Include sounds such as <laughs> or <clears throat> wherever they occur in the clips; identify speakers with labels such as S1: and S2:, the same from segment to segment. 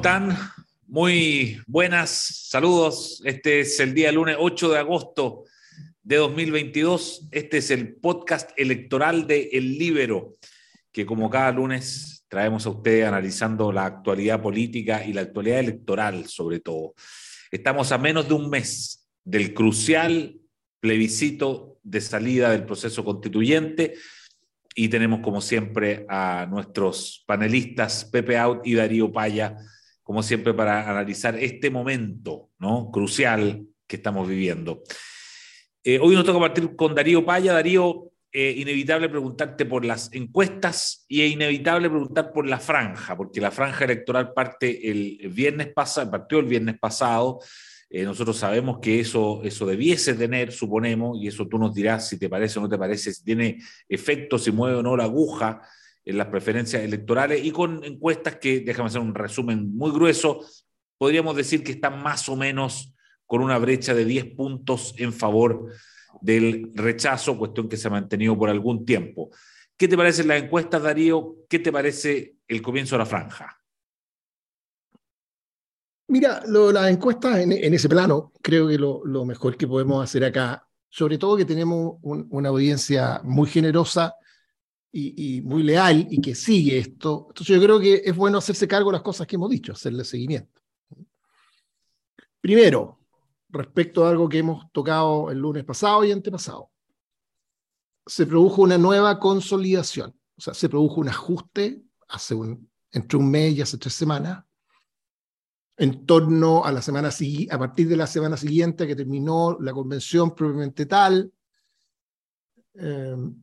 S1: ¿Cómo están? Muy buenas, saludos. Este es el día lunes 8 de agosto de 2022. Este es el podcast electoral de El Libero, que como cada lunes traemos a usted analizando la actualidad política y la actualidad electoral sobre todo. Estamos a menos de un mes del crucial plebiscito de salida del proceso constituyente y tenemos como siempre a nuestros panelistas Pepe Out y Darío Paya, como siempre para analizar este momento ¿no? crucial que estamos viviendo. Eh, hoy nos toca partir con Darío Paya. Darío, eh, inevitable preguntarte por las encuestas y es inevitable preguntar por la franja, porque la franja electoral parte el viernes pasado, partió el viernes pasado eh, nosotros sabemos que eso, eso debiese tener, suponemos, y eso tú nos dirás si te parece o no te parece, si tiene efecto, si mueve o no la aguja en las preferencias electorales, y con encuestas que, déjame hacer un resumen muy grueso, podríamos decir que están más o menos con una brecha de 10 puntos en favor del rechazo, cuestión que se ha mantenido por algún tiempo. ¿Qué te parecen las encuestas, Darío? ¿Qué te parece el comienzo de la franja?
S2: Mira, lo, las encuestas en, ese plano, creo que lo, mejor que podemos hacer acá, sobre todo que tenemos una audiencia muy generosa y, muy leal y que sigue esto, entonces yo creo que es bueno hacerse cargo de las cosas que hemos dicho, hacerle seguimiento. Primero, respecto a algo que hemos tocado el lunes pasado y antepasado, se produjo una nueva consolidación, o sea, se produjo un ajuste hace un, entre un mes y hace tres semanas en torno a la semana a partir de la semana siguiente que terminó la convención propiamente tal, em,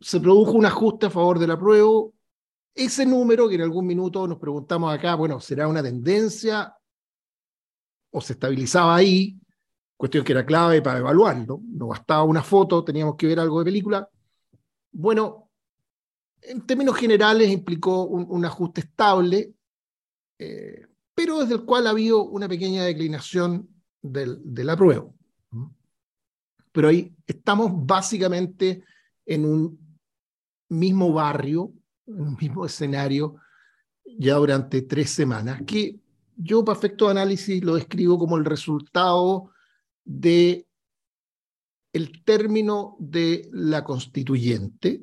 S2: se produjo un ajuste a favor del apruebo. Ese número que en algún minuto nos preguntamos acá, bueno, ¿será una tendencia o se estabilizaba ahí? Cuestión que era clave para evaluarlo. No bastaba una foto, teníamos que ver algo de película. Bueno, en términos generales implicó un, ajuste estable. Eh, pero desde el cual ha habido una pequeña declinación del, del apruebo. Pero ahí estamos básicamente en un mismo barrio, en un mismo escenario, ya durante tres semanas, que yo para efecto de análisis lo describo como el resultado de el término de la constituyente.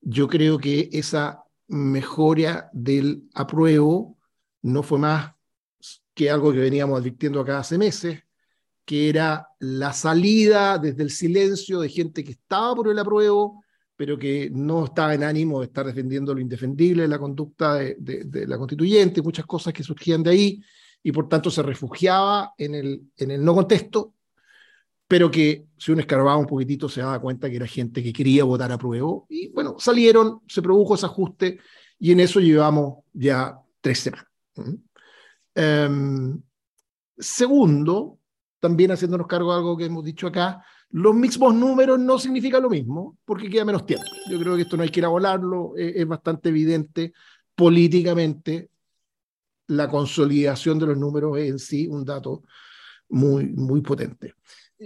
S2: Yo creo que esa mejora del apruebo no fue más que algo que veníamos advirtiendo acá hace meses, que era la salida desde el silencio de gente que estaba por el apruebo, pero que no estaba en ánimo de estar defendiendo lo indefendible de la conducta de, la constituyente, muchas cosas que surgían de ahí, y por tanto se refugiaba en el, en el no contexto, pero que si uno escarbaba un poquitito se daba cuenta que era gente que quería votar a prueba. Y bueno, salieron, se produjo ese ajuste, y en eso llevamos ya tres semanas. Em, segundo, también haciéndonos cargo de algo que hemos dicho acá, los mismos números no significan lo mismo porque queda menos tiempo. Yo creo que esto no hay que volarlo, es, es bastante evidente políticamente la consolidación de los números es en sí un dato muy, muy potente.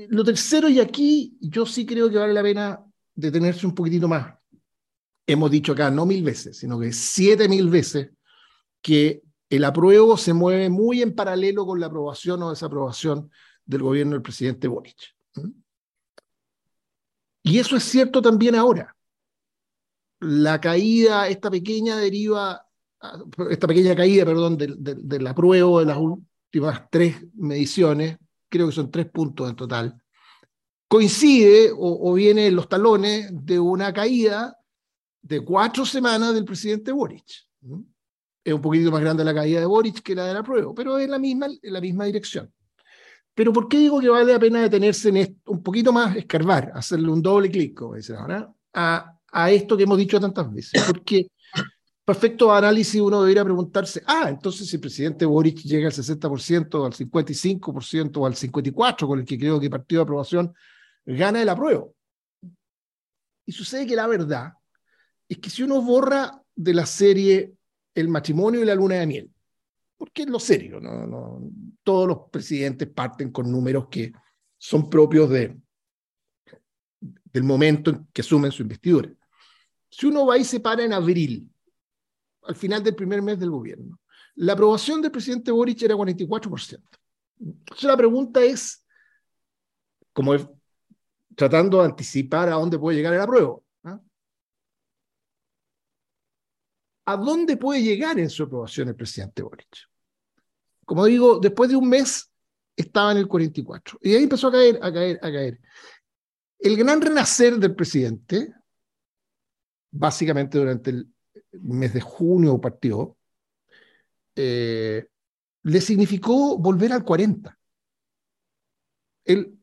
S2: Lo tercero, y aquí yo sí creo que vale la pena detenerse un poquitito más. Hemos dicho acá no mil veces, sino que siete mil veces que el apruebo se mueve muy en paralelo con la aprobación o desaprobación del gobierno del presidente Boric. Y eso es cierto también ahora. La caída, esta pequeña deriva, esta pequeña caída, perdón, del, del, apruebo de las últimas tres mediciones, creo que son tres puntos en total, coincide o, viene en los talones de una caída de cuatro semanas del presidente Boric es un poquitito más grande la caída de Boric que la de la prueba, pero es la misma, en la misma dirección. Pero ¿por qué digo que vale la pena detenerse en esto, un poquito más, escarbar, hacerle un doble clic, como ahora, a, a esto que hemos dicho tantas veces? Porque perfecto análisis uno debería preguntarse, ah, entonces si el presidente Boric llega al 60%, al 55% o al 54%, con el que creo que partido de aprobación gana el apruebo. Y sucede que la verdad es que si uno borra de la serie el matrimonio y la luna de miel. Porque es lo serio, ¿no? no todos los presidentes parten con números que son propios de, del momento en que asumen su investidura. Si uno va y se para en abril, al final del primer mes del gobierno, La aprobación del presidente Boric era 44%. Entonces la pregunta es, como tratando de anticipar a dónde puede llegar el apruebo, ¿ah? ¿A dónde puede llegar en su aprobación el presidente Boric? Como digo, después de un mes estaba en el 44. Y ahí empezó a caer, a caer, a caer. El gran renacer del presidente, básicamente durante el mes de junio partió, eh, le significó volver al 40. El,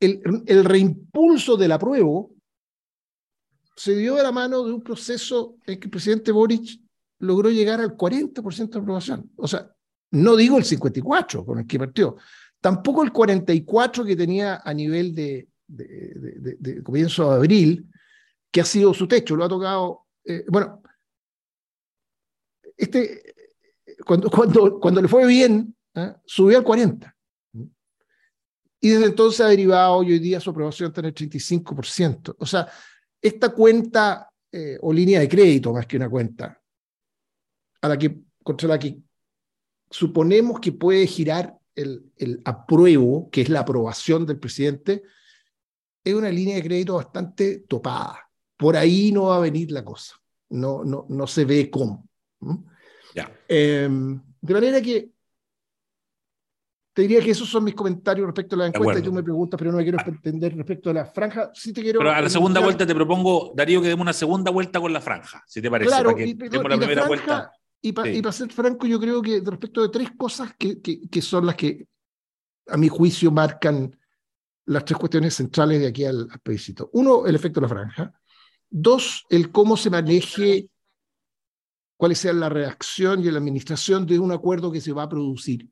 S2: el, el reimpulso del apruebo se dio de la mano de un proceso en que el presidente Boric logró llegar al 40% de aprobación. O sea, no digo el 54 con el que partió, tampoco el 44 que tenía a nivel de, de, comienzo de abril, que ha sido su techo, lo ha tocado. Eh, bueno, este, cuando, cuando, cuando le fue bien, ¿eh? subió al 40. Y desde entonces ha derivado hoy día su aprobación está en el 35%. O sea, esta cuenta eh, o línea de crédito, más que una cuenta, a la que, contra la que suponemos que puede girar el, el apruebo, que es la aprobación del presidente, es una línea de crédito bastante topada. Por ahí no va a venir la cosa. No, no, no se ve cómo. Em, de manera que te diría que esos son mis comentarios respecto a la encuesta. Y tú me preguntas, pero no me quiero entender respecto a la franja. Sí te quiero
S1: pero a la segunda vuelta te propongo, Darío, que demos una segunda vuelta con la franja, si te parece. Claro, y,
S2: la primera vuelta. Y para ser franco, yo creo que respecto de tres cosas que, que, son las que, a mi juicio, marcan las tres cuestiones centrales de aquí al, al plebiscito. Uno, el efecto de la franja. Dos, el cómo se maneje, cuál sea la reacción y la administración de un acuerdo que se va a producir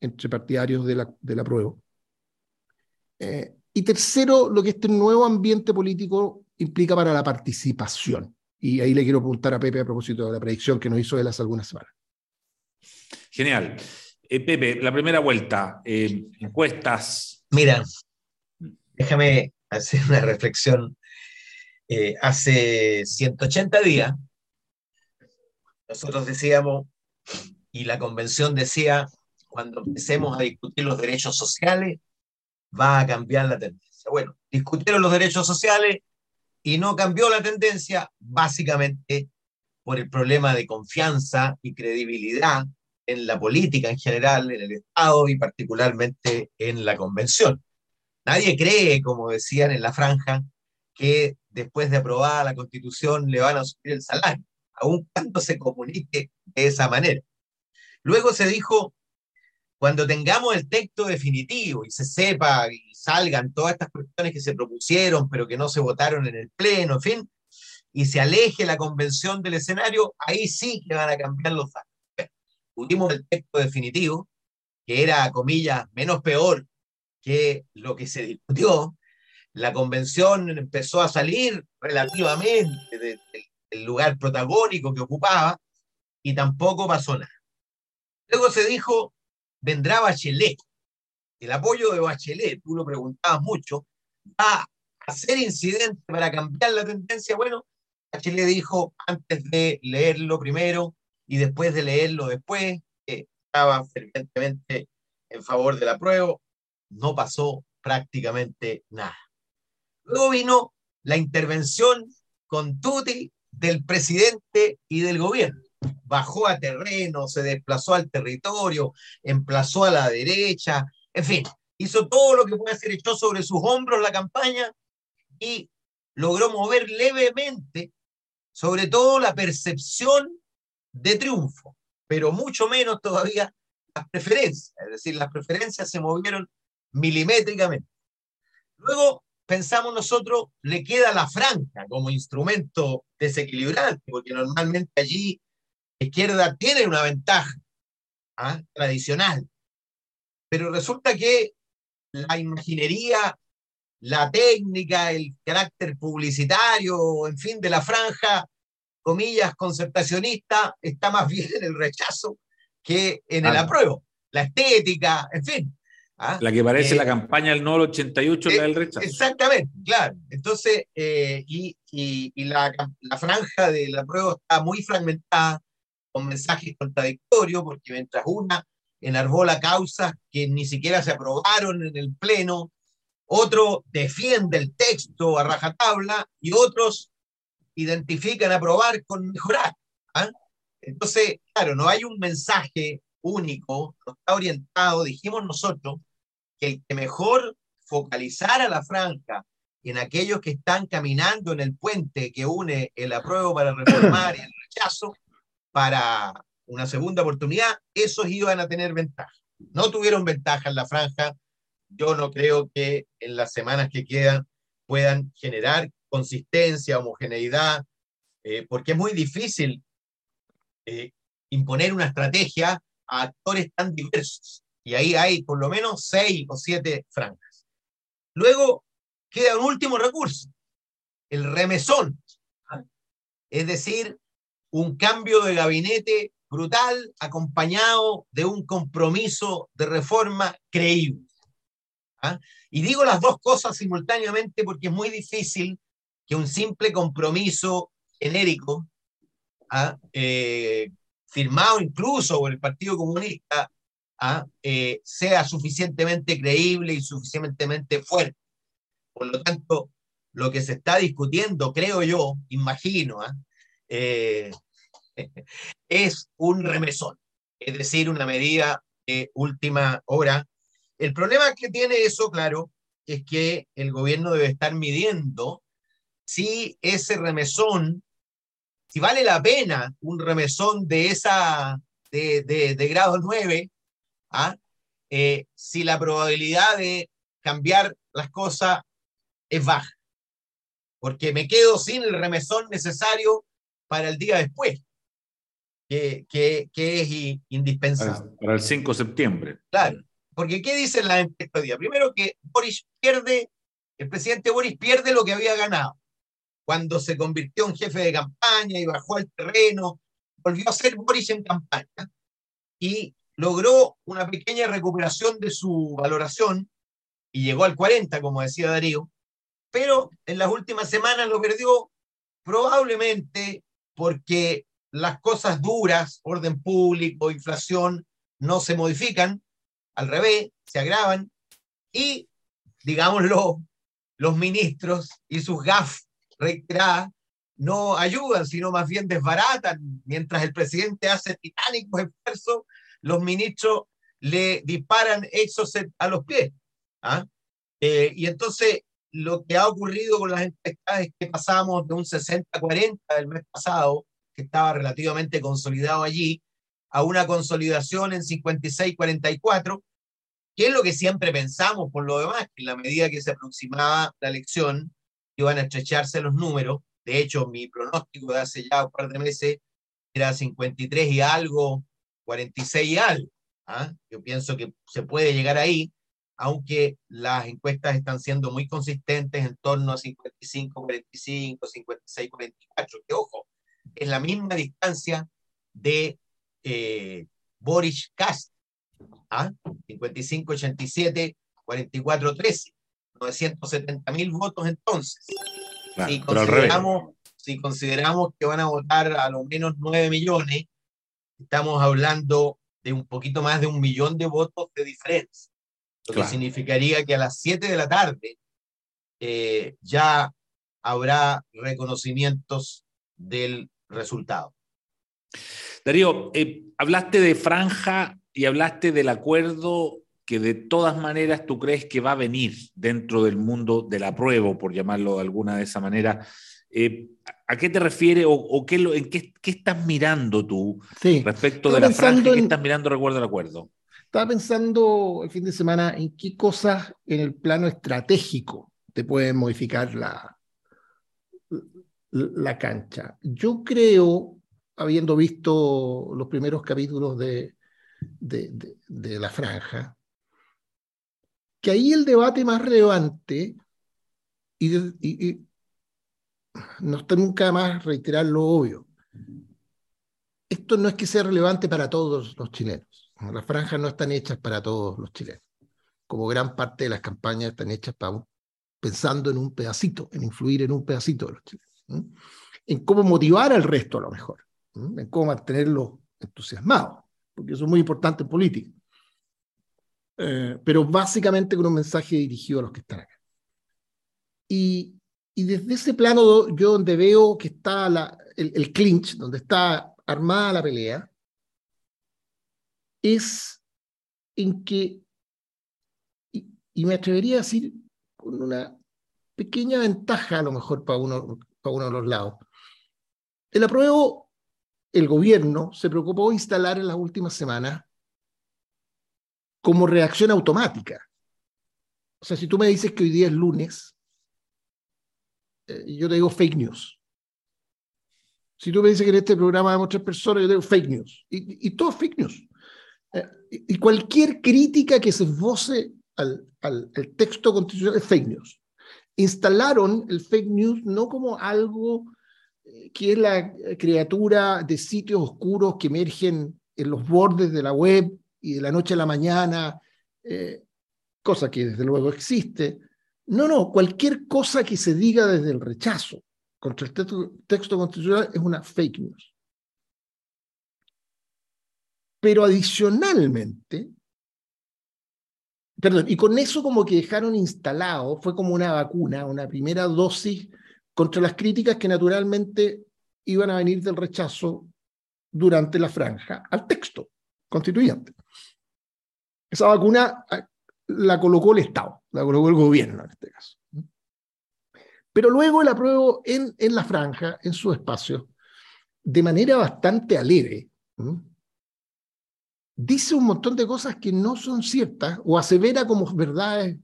S2: entre partidarios de la, de la prueba. Eh, y tercero, lo que este nuevo ambiente político implica para la participación. Y ahí le quiero preguntar a Pepe a propósito de la predicción que nos hizo él hace algunas semanas.
S1: Genial. Eh, Pepe, la primera vuelta, eh, encuestas.
S3: Mira, déjame hacer una reflexión. Eh, hace 180 días, nosotros decíamos, y la convención decía, cuando empecemos a discutir los derechos sociales, va a cambiar la tendencia. Bueno, discutieron los derechos sociales y no cambió la tendencia, básicamente por el problema de confianza y credibilidad en la política en general, en el Estado y particularmente en la convención. Nadie cree, como decían en la franja, que después de aprobada la constitución le van a subir el salario, aun cuando se comunique de esa manera. Luego se dijo, cuando tengamos el texto definitivo y se sepa y salgan todas estas cuestiones que se propusieron, pero que no se votaron en el Pleno, en fin, y se aleje la convención del escenario, ahí sí que van a cambiar los datos. Tuvimos el texto definitivo, que era, comillas, menos peor que lo que se discutió. La convención empezó a salir relativamente del lugar protagónico que ocupaba y tampoco pasó nada. Luego se dijo, vendrá Bachelet el apoyo de Bachelet, tú lo preguntabas mucho, va a ser incidente para cambiar la tendencia. Bueno, Bachelet dijo antes de leerlo primero y después de leerlo después, que estaba fervientemente en favor de la prueba, no pasó prácticamente nada. Luego vino la intervención con Tuti del presidente y del gobierno. Bajó a terreno, se desplazó al territorio, emplazó a la derecha, en fin, hizo todo lo que puede hacer, echó sobre sus hombros la campaña y logró mover levemente, sobre todo la percepción de triunfo, pero mucho menos todavía las preferencias, es decir, las preferencias se movieron milimétricamente. Luego pensamos nosotros, le queda la franja como instrumento desequilibrante, porque normalmente allí la izquierda tiene una ventaja ¿ah? tradicional, pero resulta que la imaginería, la técnica, el carácter publicitario, en fin, de la franja, comillas, concertacionista, está más <laughs> bien en el rechazo que en el apruebo. La estética, en fin.
S1: ¿ah? La que parece la eh, campaña del NOR 88 la del rechazo.
S3: Exactamente, claro. Entonces, eh, y, y, la, la, franja del apruebo está muy fragmentada, con mensajes contradictorios, porque mientras una enarbola causas que ni siquiera se aprobaron en el Pleno, otro defiende el texto a rajatabla y otros identifican aprobar con mejorar. ¿ah? Entonces, claro, no hay un mensaje único, no está orientado, dijimos nosotros, que el que mejor focalizar a la franja en aquellos que están caminando en el puente que une el apruebo para reformar y el rechazo para una segunda oportunidad, esos iban a tener ventaja. No tuvieron ventaja en la franja. Yo no creo que en las semanas que quedan puedan generar consistencia, homogeneidad, eh, porque es muy difícil eh, imponer una estrategia a actores tan diversos. Y ahí hay por lo menos seis o siete franjas. Luego queda un último recurso, el remesón. Es decir, un cambio de gabinete brutal acompañado de un compromiso de reforma creíble. ¿ah? Y digo las dos cosas simultáneamente porque es muy difícil que un simple compromiso genérico, ¿ah? eh, firmado incluso por el Partido Comunista, ¿ah? eh, sea suficientemente creíble y suficientemente fuerte. Por lo tanto, lo que se está discutiendo, creo yo, imagino, eh, es un remesón, es decir, una medida de última hora. El problema que tiene eso, claro, es que el gobierno debe estar midiendo si ese remesón, si vale la pena un remesón de esa, de, de, grado 9, ¿ah? Eh, si la probabilidad de cambiar las cosas es baja, porque me quedo sin el remesón necesario para el día después que, que, que es indispensable.
S1: Para el 5 de septiembre.
S3: Claro, porque ¿qué dicen las encuestas? Primero que Boris pierde, el presidente Boris pierde lo que había ganado. Cuando se convirtió en jefe de campaña y bajó al terreno, volvió a ser Boris en campaña y logró una pequeña recuperación de su valoración y llegó al 40, como decía Darío, pero en las últimas semanas lo perdió probablemente porque las cosas duras, orden público, inflación, no se modifican, al revés, se agravan, y, digámoslo, los ministros y sus GAF reiteradas no ayudan, sino más bien desbaratan. Mientras el presidente hace titánicos esfuerzos, los ministros le disparan hechos a los pies. ¿ah? Eh, y entonces lo que ha ocurrido con las encuestas es que pasamos de un 60-40 del mes pasado que estaba relativamente consolidado allí, a una consolidación en 56-44, que es lo que siempre pensamos por lo demás, que en la medida que se aproximaba la elección, iban a estrecharse los números. De hecho, mi pronóstico de hace ya un par de meses era 53 y algo, 46 y algo. ¿ah? Yo pienso que se puede llegar ahí, aunque las encuestas están siendo muy consistentes en torno a 55, 45, 56, 44, que ojo, es la misma distancia de eh, Boris Kast, ¿ah? 55, 87, 44, 13, 970 mil votos entonces. si, consideramos, si consideramos que van a votar a lo menos 9 millones, estamos hablando de un poquito más de un millón de votos de diferencia, lo que significaría que a las 7 de la tarde eh, ya habrá reconocimientos del resultado.
S1: Darío, eh, hablaste de franja y hablaste del acuerdo que de todas maneras tú crees que va a venir dentro del mundo del apruebo, por llamarlo de alguna de esa manera. Eh, ¿A qué te refieres o, qué, en qué, estás mirando tú respecto de la franja? ¿Qué estás mirando recuerdo el acuerdo?
S2: Estaba pensando el fin de semana en qué cosas en el plano estratégico te pueden modificar la, la cancha. Yo creo, habiendo visto los primeros capítulos de, de, la franja, que ahí el debate más relevante, y, no está nunca más reiterar lo obvio, esto no es que sea relevante para todos los chilenos. Las franjas no están hechas para todos los chilenos. Como gran parte de las campañas están hechas pensando en un pedacito, en influir en un pedacito de los chilenos en cómo motivar al resto a lo mejor, en cómo mantenerlo entusiasmados, porque eso es muy importante en política. Eh, pero básicamente con un mensaje dirigido a los que están acá. Y, desde ese plano, yo donde veo que está el, clinch, donde está armada la pelea, es en que, y, me atrevería a decir con una pequeña ventaja a lo mejor para uno, para uno de los lados. El apruebo, el gobierno se preocupó de instalar en las últimas semanas como reacción automática. O sea, si tú me dices que hoy día es lunes, eh, yo te digo fake news. Si tú me dices que en este programa hay muchas personas, yo te digo fake news. Y, y todo es fake news. Eh, y cualquier crítica que se esboce al, al, al, texto constitucional es fake news. Instalaron el fake news no como algo eh, que es la criatura de sitios oscuros que emergen en los bordes de la web y de la noche a la mañana, eh, cosa que desde luego existe. No, no, cualquier cosa que se diga desde el rechazo contra el texto, texto constitucional es una fake news. Pero adicionalmente, perdón, y con eso como que dejaron instalado, fue como una vacuna, una primera dosis contra las críticas que naturalmente iban a venir del rechazo durante la franja al texto constituyente. Esa vacuna ah, la colocó el Estado, la colocó el gobierno en este caso. Pero luego el apruebo en, en la franja, en su espacio, de manera bastante alegre, dice un montón de cosas que no son ciertas o asevera como verdades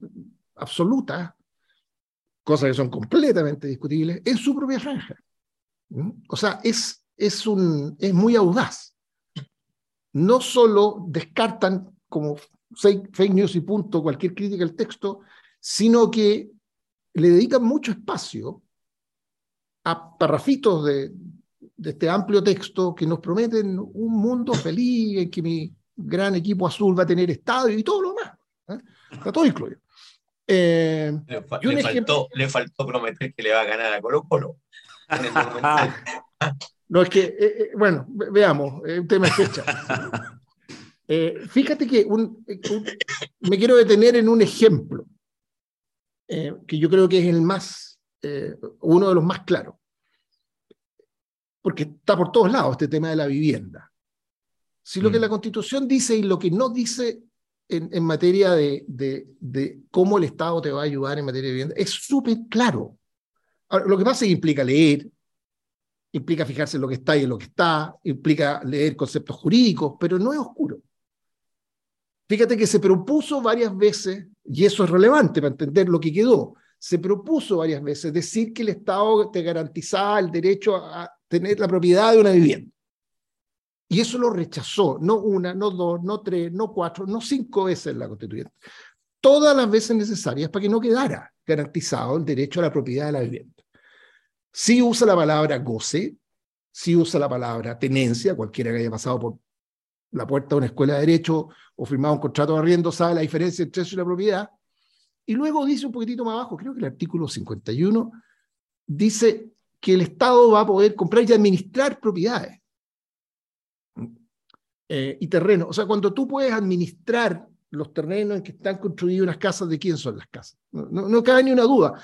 S2: absolutas, cosas que son completamente discutibles, en su propia franja. O sea, es, es, un, es muy audaz. No solo descartan como fake news y punto cualquier crítica al texto, sino que le dedican mucho espacio a parrafitos de, de este amplio texto que nos prometen un mundo feliz en que mi gran equipo azul va a tener estadio y todo lo demás. ¿eh? Está todo incluido.
S3: Eh, le, fa le, faltó, le, faltó, prometer que le va a ganar a Colo Colo. <laughs>
S2: no, es que, eh, eh, bueno, veamos, es un tema de fecha. Eh, fíjate que un, un, me quiero detener en un ejemplo, eh, que yo creo que es el más, eh, uno de los más claros, porque está por todos lados este tema de la vivienda. Si lo mm. que la Constitución dice y lo que no dice en, en materia de, de, de, cómo el Estado te va a ayudar en materia de vivienda es súper claro. Ahora, lo que pasa es que implica leer, implica fijarse en lo que está y en lo que está, implica leer conceptos jurídicos, pero no es oscuro. Fíjate que se propuso varias veces, y eso es relevante para entender lo que quedó, se propuso varias veces decir que el Estado te garantizaba el derecho a tener la propiedad de una vivienda. Y eso lo rechazó, no una, no dos, no tres, no cuatro, no cinco veces la constituyente. Todas las veces necesarias para que no quedara garantizado el derecho a la propiedad de la vivienda. Sí usa la palabra goce, sí usa la palabra tenencia, cualquiera que haya pasado por la puerta de una escuela de derecho o firmado un contrato de arriendo sabe la diferencia entre eso y la propiedad. Y luego dice un poquitito más abajo, creo que el artículo 51, dice que el Estado va a poder comprar y administrar propiedades eh, y terrenos. O sea, cuando tú puedes administrar los terrenos en que están construidas unas casas, ¿de quién son las casas? No, no, cabe ni una duda.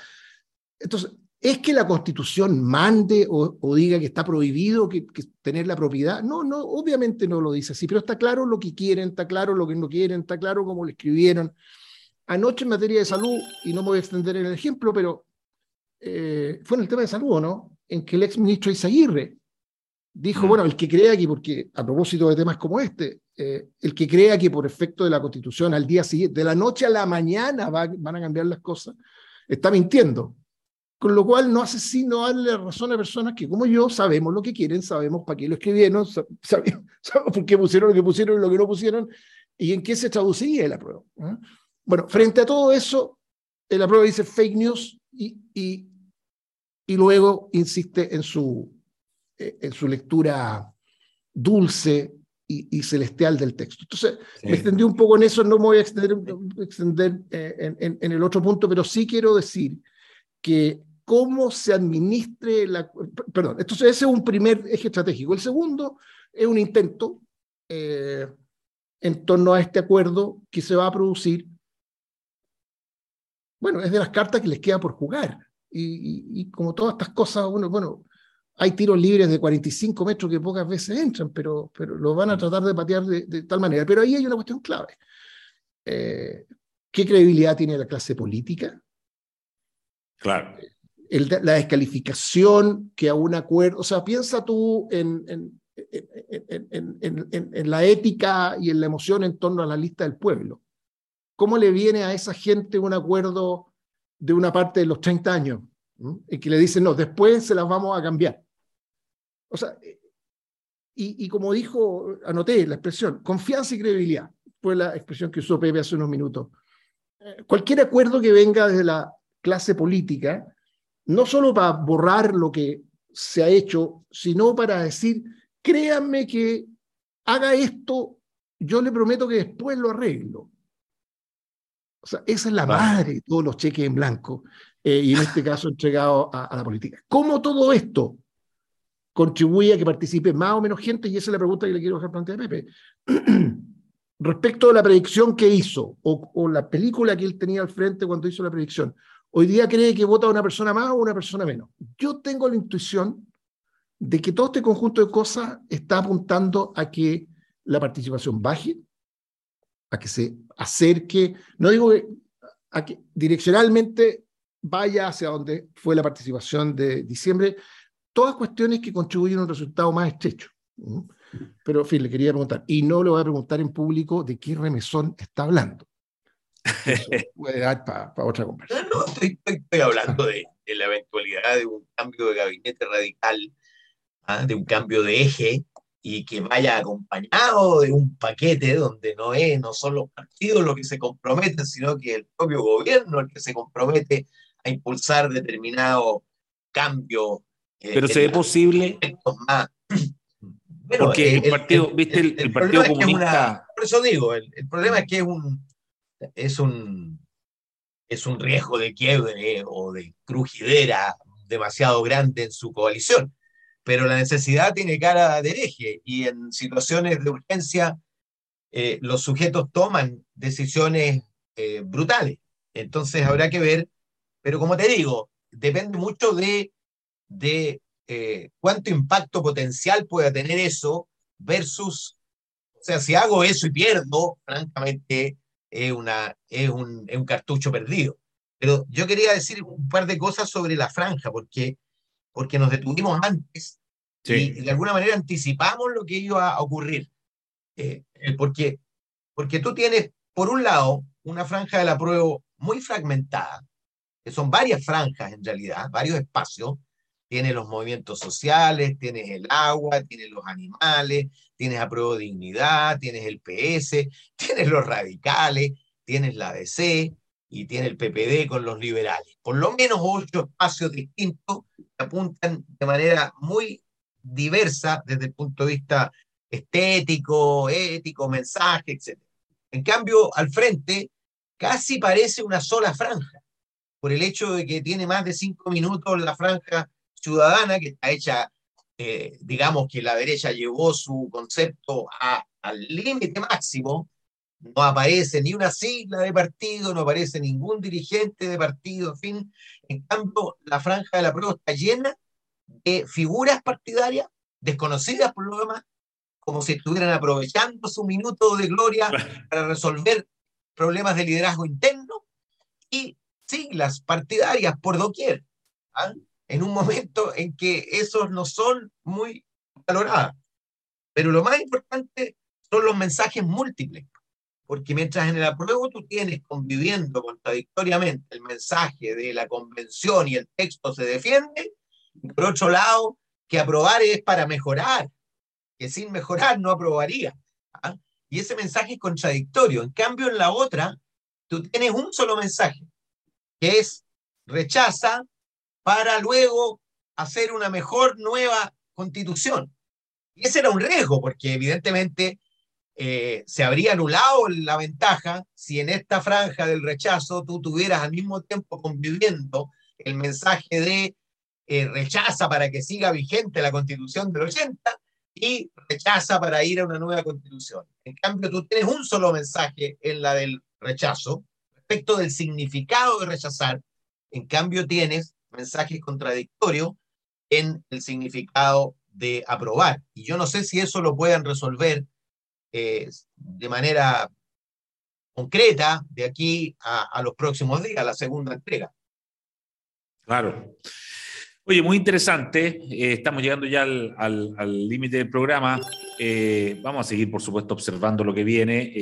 S2: Entonces, ¿Es que la constitución mande o, diga que está prohibido que, tener la propiedad? No, no, obviamente no lo dice así, pero está claro lo que quieren, está claro lo que no quieren, está claro cómo lo escribieron. Anoche en materia de salud, y no me voy a extender en el ejemplo, pero eh, fue en el tema de salud, ¿no? En que el ex ministro Izaguirre dijo, mm. bueno, el que crea que, porque a propósito de temas como este, eh, el que crea que por efecto de la constitución al día siguiente, de la noche a la mañana va, van a cambiar las cosas, está mintiendo con lo cual no hace sino darle razón a personas que, como yo, sabemos lo que quieren, sabemos para qué lo escribieron, sabemos, <laughs> sabemos por qué pusieron lo que pusieron y lo que no pusieron, y en qué se traduciría el apruebo. ¿eh? Bueno, frente a todo eso, el apruebo dice fake news y, y, y luego insiste en su, eh, en su lectura dulce y, y, celestial del texto. Entonces, sí. me extendí un poco en eso, no me voy a extender, extender eh, en, en, en, el otro punto, pero sí quiero decir que cómo se administre la... Perdón, entonces ese es un primer eje estratégico. El segundo es un intento eh, en torno a este acuerdo que se va a producir. Bueno, es de las cartas que les queda por jugar. Y, como todas estas cosas, bueno, bueno, hay tiros libres de 45 metros que pocas veces entran, pero, pero lo van a tratar de patear de, tal manera. Pero ahí hay una cuestión clave. Eh, ¿Qué credibilidad tiene la clase política?
S1: Claro.
S2: la descalificación que a un acuerdo, o sea, piensa tú en, en, en, la ética y en la emoción en torno a la lista del pueblo. ¿Cómo le viene a esa gente un acuerdo de una parte de los 30 años? Y que le dicen, no, después se las vamos a cambiar. O sea, y, y como dijo, anoté la expresión, confianza y credibilidad, fue la expresión que usó Pepe hace unos minutos. Eh, cualquier acuerdo que venga desde la clase política, no solo para borrar lo que se ha hecho, sino para decir, créanme que haga esto, yo le prometo que después lo arreglo. O sea, esa es la madre de todos los cheques en blanco, eh, y en este caso <laughs> entregado a, a, la política. ¿Cómo todo esto contribuye a que participe más o menos gente? Y esa es la pregunta que le quiero dejar plantear a Pepe. <clears throat> Respecto a la predicción que hizo, o, o, la película que él tenía al frente cuando hizo la predicción, hoy día cree que vota una persona más o una persona menos. Yo tengo la intuición de que todo este conjunto de cosas está apuntando a que la participación baje, a que se acerque, no digo que, a que direccionalmente vaya hacia donde fue la participación de diciembre, todas cuestiones que contribuyen a un resultado más estrecho. Pero, en fin, le quería preguntar, y no le voy a preguntar en público de qué remesón está hablando. <laughs> puede dar para otra conversación.
S3: No, estoy, hablando de, de, la eventualidad de un cambio de gabinete radical ¿ah? de un cambio de eje y que vaya acompañado de un paquete donde no, es, no son los partidos los que se comprometen, sino que el propio gobierno el que se compromete a impulsar determinado cambio.
S1: Eh, Pero se ve posible. Más. <clears throat> Porque el, partido, viste, el, partido comunista.
S3: por eso digo, el, problema es que es un, es un es un riesgo de quiebre o de crujidera demasiado grande en su coalición pero la necesidad tiene cara de hereje y en situaciones de urgencia eh, los sujetos toman decisiones eh, brutales. Entonces habrá que ver, pero como te digo, depende mucho de, de eh, cuánto impacto potencial pueda tener eso versus, o sea, si hago eso y pierdo, francamente es, una, es, un, es un cartucho perdido. Pero yo quería decir un par de cosas sobre la franja, porque porque nos detuvimos antes y de alguna manera anticipamos lo que iba a ocurrir. Eh, eh, porque, porque tú tienes, por un lado, una franja de la prueba muy fragmentada, que son varias franjas en realidad, varios espacios. Tienes los movimientos sociales, tienes el agua, tienes los animales, tienes a prueba de dignidad, tienes el PS, <laughs> tienes los radicales, tienes la DC, y tiene el PPD con los liberales. Por lo menos ocho espacios distintos que apuntan de manera muy diversa desde el punto de vista estético, ético, mensaje, etc. En cambio, al frente casi parece una sola franja, por el hecho de que tiene más de cinco minutos la franja ciudadana, que está hecha, eh, digamos que la derecha llevó su concepto al límite máximo, no aparece ni una sigla de partido, no aparece ningún dirigente de partido, en fin. En cambio, la franja de la prueba está llena de figuras partidarias desconocidas por lo demás, como si estuvieran aprovechando su minuto de gloria para resolver problemas de liderazgo interno y siglas partidarias por doquier, ¿ah? En un momento en que esos no son muy valoradas. Pero lo más importante son los mensajes múltiples porque mientras en el apruebo tú tienes conviviendo contradictoriamente el mensaje de la convención y el texto se defiende, por otro lado, que aprobar es para mejorar, que sin mejorar no aprobaría. ¿ah? Y ese mensaje es contradictorio. En cambio, en la otra, tú tienes un solo mensaje, que es rechaza para luego hacer una mejor nueva constitución. Y ese era un riesgo, porque evidentemente eh, se habría anulado la ventaja si en esta franja del rechazo tú tuvieras al mismo tiempo conviviendo el mensaje de eh, rechaza para que siga vigente la constitución del 80 y rechaza para ir a una nueva constitución. En cambio, tú tienes un solo mensaje en la del rechazo respecto del significado de rechazar. En cambio, tienes mensajes contradictorios en el significado de aprobar. Y yo no sé si eso lo puedan resolver eh, de manera concreta de aquí a, los próximos días, la segunda entrega.
S1: Claro. Oye, muy interesante. Eh, estamos llegando ya al límite del programa. Eh, vamos a seguir, por supuesto, observando lo que viene.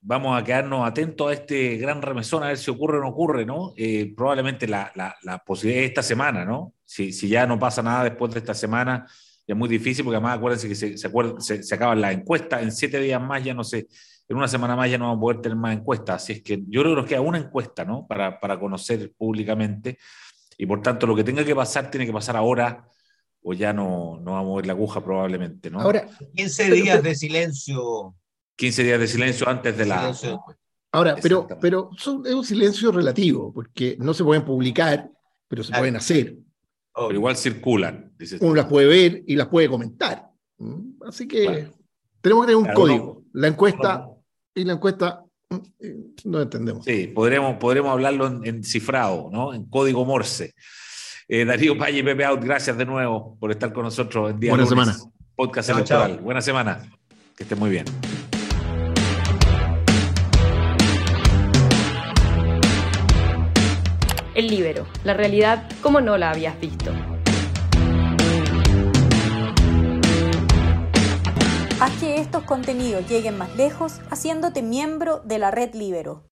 S1: Vamos a quedarnos atentos a este gran remesón, a ver si ocurre o no ocurre, ¿no? probablemente la, la, posibilidad de esta semana, ¿no? Si, si ya no pasa nada después de esta semana, ya es muy difícil, porque además acuérdense que se, se, se, acaban las encuestas, en siete días más ya no sé, en una semana más ya no vamos a poder tener más encuestas, así es que yo creo que nos queda una encuesta, ¿no? Para, para conocer públicamente, y por tanto lo que tenga que pasar tiene que pasar ahora, o ya no, no va a mover la aguja probablemente, ¿no?
S3: Ahora, 15 días de silencio.
S1: 15 días de silencio antes de la...
S2: Ahora, pero, pero es un silencio relativo, porque no se pueden publicar, pero se pueden hacer.
S1: Pero igual circulan.
S2: Uno las puede ver y las puede comentar. ¿Mm? Así que tenemos que tener un código. la encuesta y la encuesta mm, no entendemos.
S1: Sí, podremos, podremos hablarlo en, cifrado, ¿no? En código Morse. Eh, Darío Valle y Pepe Out, gracias de nuevo por estar con nosotros en día
S2: Buena semana.
S1: Podcast electoral. Buena semana. Que esté muy bien.
S4: El Libero, la realidad como no la habías visto.
S5: Haz que estos contenidos lleguen más lejos haciéndote miembro de la red Libero.